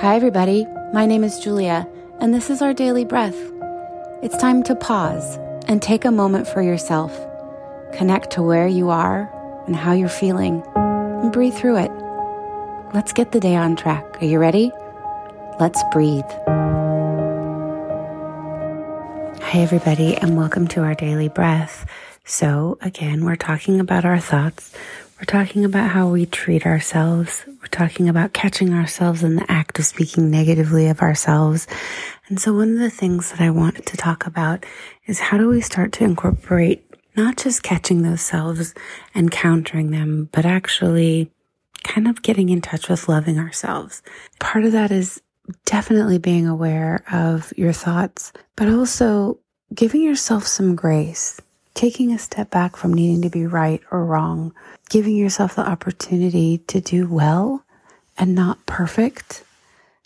Hi, everybody. My name is Julia, and this is our daily breath. It's time to pause and take a moment for yourself. Connect to where you are and how you're feeling, and breathe through it. Let's get the day on track. Are you ready? Let's breathe. Hi, everybody, and welcome to our daily breath. So, again, we're talking about our thoughts. We're talking about how we treat ourselves. We're talking about catching ourselves in the act of speaking negatively of ourselves. And so, one of the things that I want to talk about is how do we start to incorporate not just catching those selves and countering them, but actually kind of getting in touch with loving ourselves. Part of that is definitely being aware of your thoughts, but also giving yourself some grace, taking a step back from needing to be right or wrong, giving yourself the opportunity to do well and not perfect,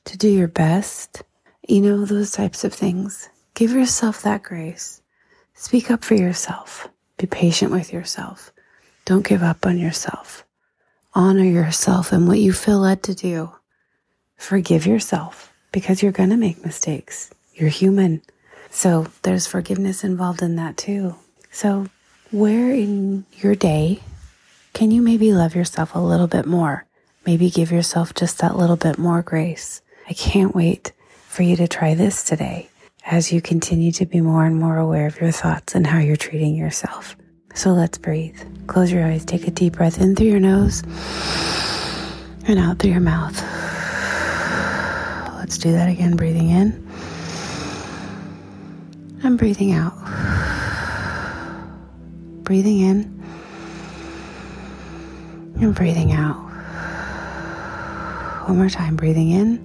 to do your best, you know, those types of things. Give yourself that grace. Speak up for yourself. Be patient with yourself. Don't give up on yourself. Honor yourself and what you feel led to do. Forgive yourself because you're going to make mistakes. You're human. So there's forgiveness involved in that too. So, where in your day can you maybe love yourself a little bit more? Maybe give yourself just that little bit more grace. I can't wait for you to try this today as you continue to be more and more aware of your thoughts and how you're treating yourself. So let's breathe. Close your eyes, take a deep breath in through your nose and out through your mouth. Let's do that again. Breathing in and breathing out. Breathing in and breathing out. One more time. Breathing in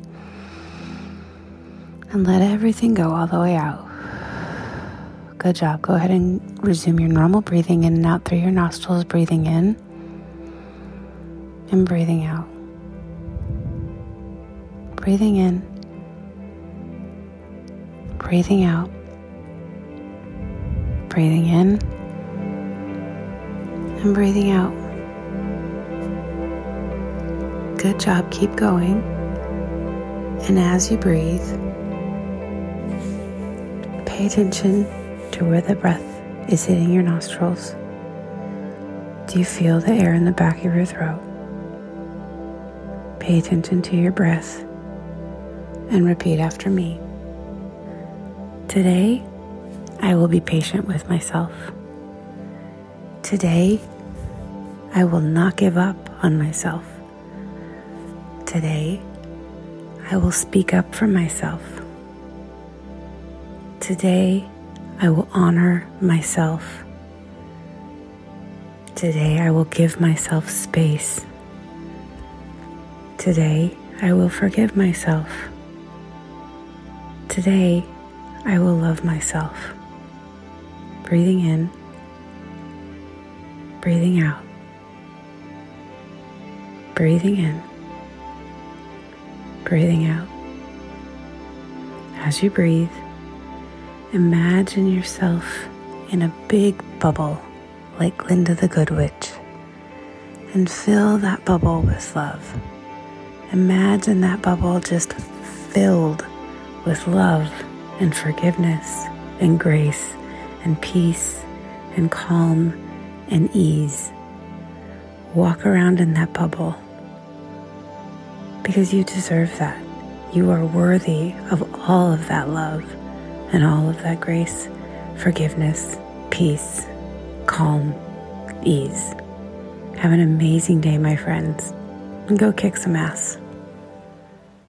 and let everything go all the way out. Good job. Go ahead and resume your normal breathing in and out through your nostrils. Breathing in and breathing out. Breathing in breathing out, breathing in, and breathing out. Good job, keep going. And as you breathe, pay attention to where the breath is hitting your nostrils. Do you feel the air in the back of your throat? Pay attention to your breath and repeat after me. Today, I will be patient with myself. Today, I will not give up on myself. Today, I will speak up for myself. Today, I will honor myself. Today, I will give myself space. Today, I will forgive myself. Today, I will love myself. Breathing in, breathing out, breathing in, breathing out. As you breathe, imagine yourself in a big bubble like Glinda the Good Witch and fill that bubble with love. Imagine that bubble just filled with love and forgiveness and grace and peace and calm and ease. Walk around in that bubble because you deserve that. You are worthy of all of that love and all of that grace, forgiveness, peace, calm, ease. Have an amazing day, my friends, and go kick some ass.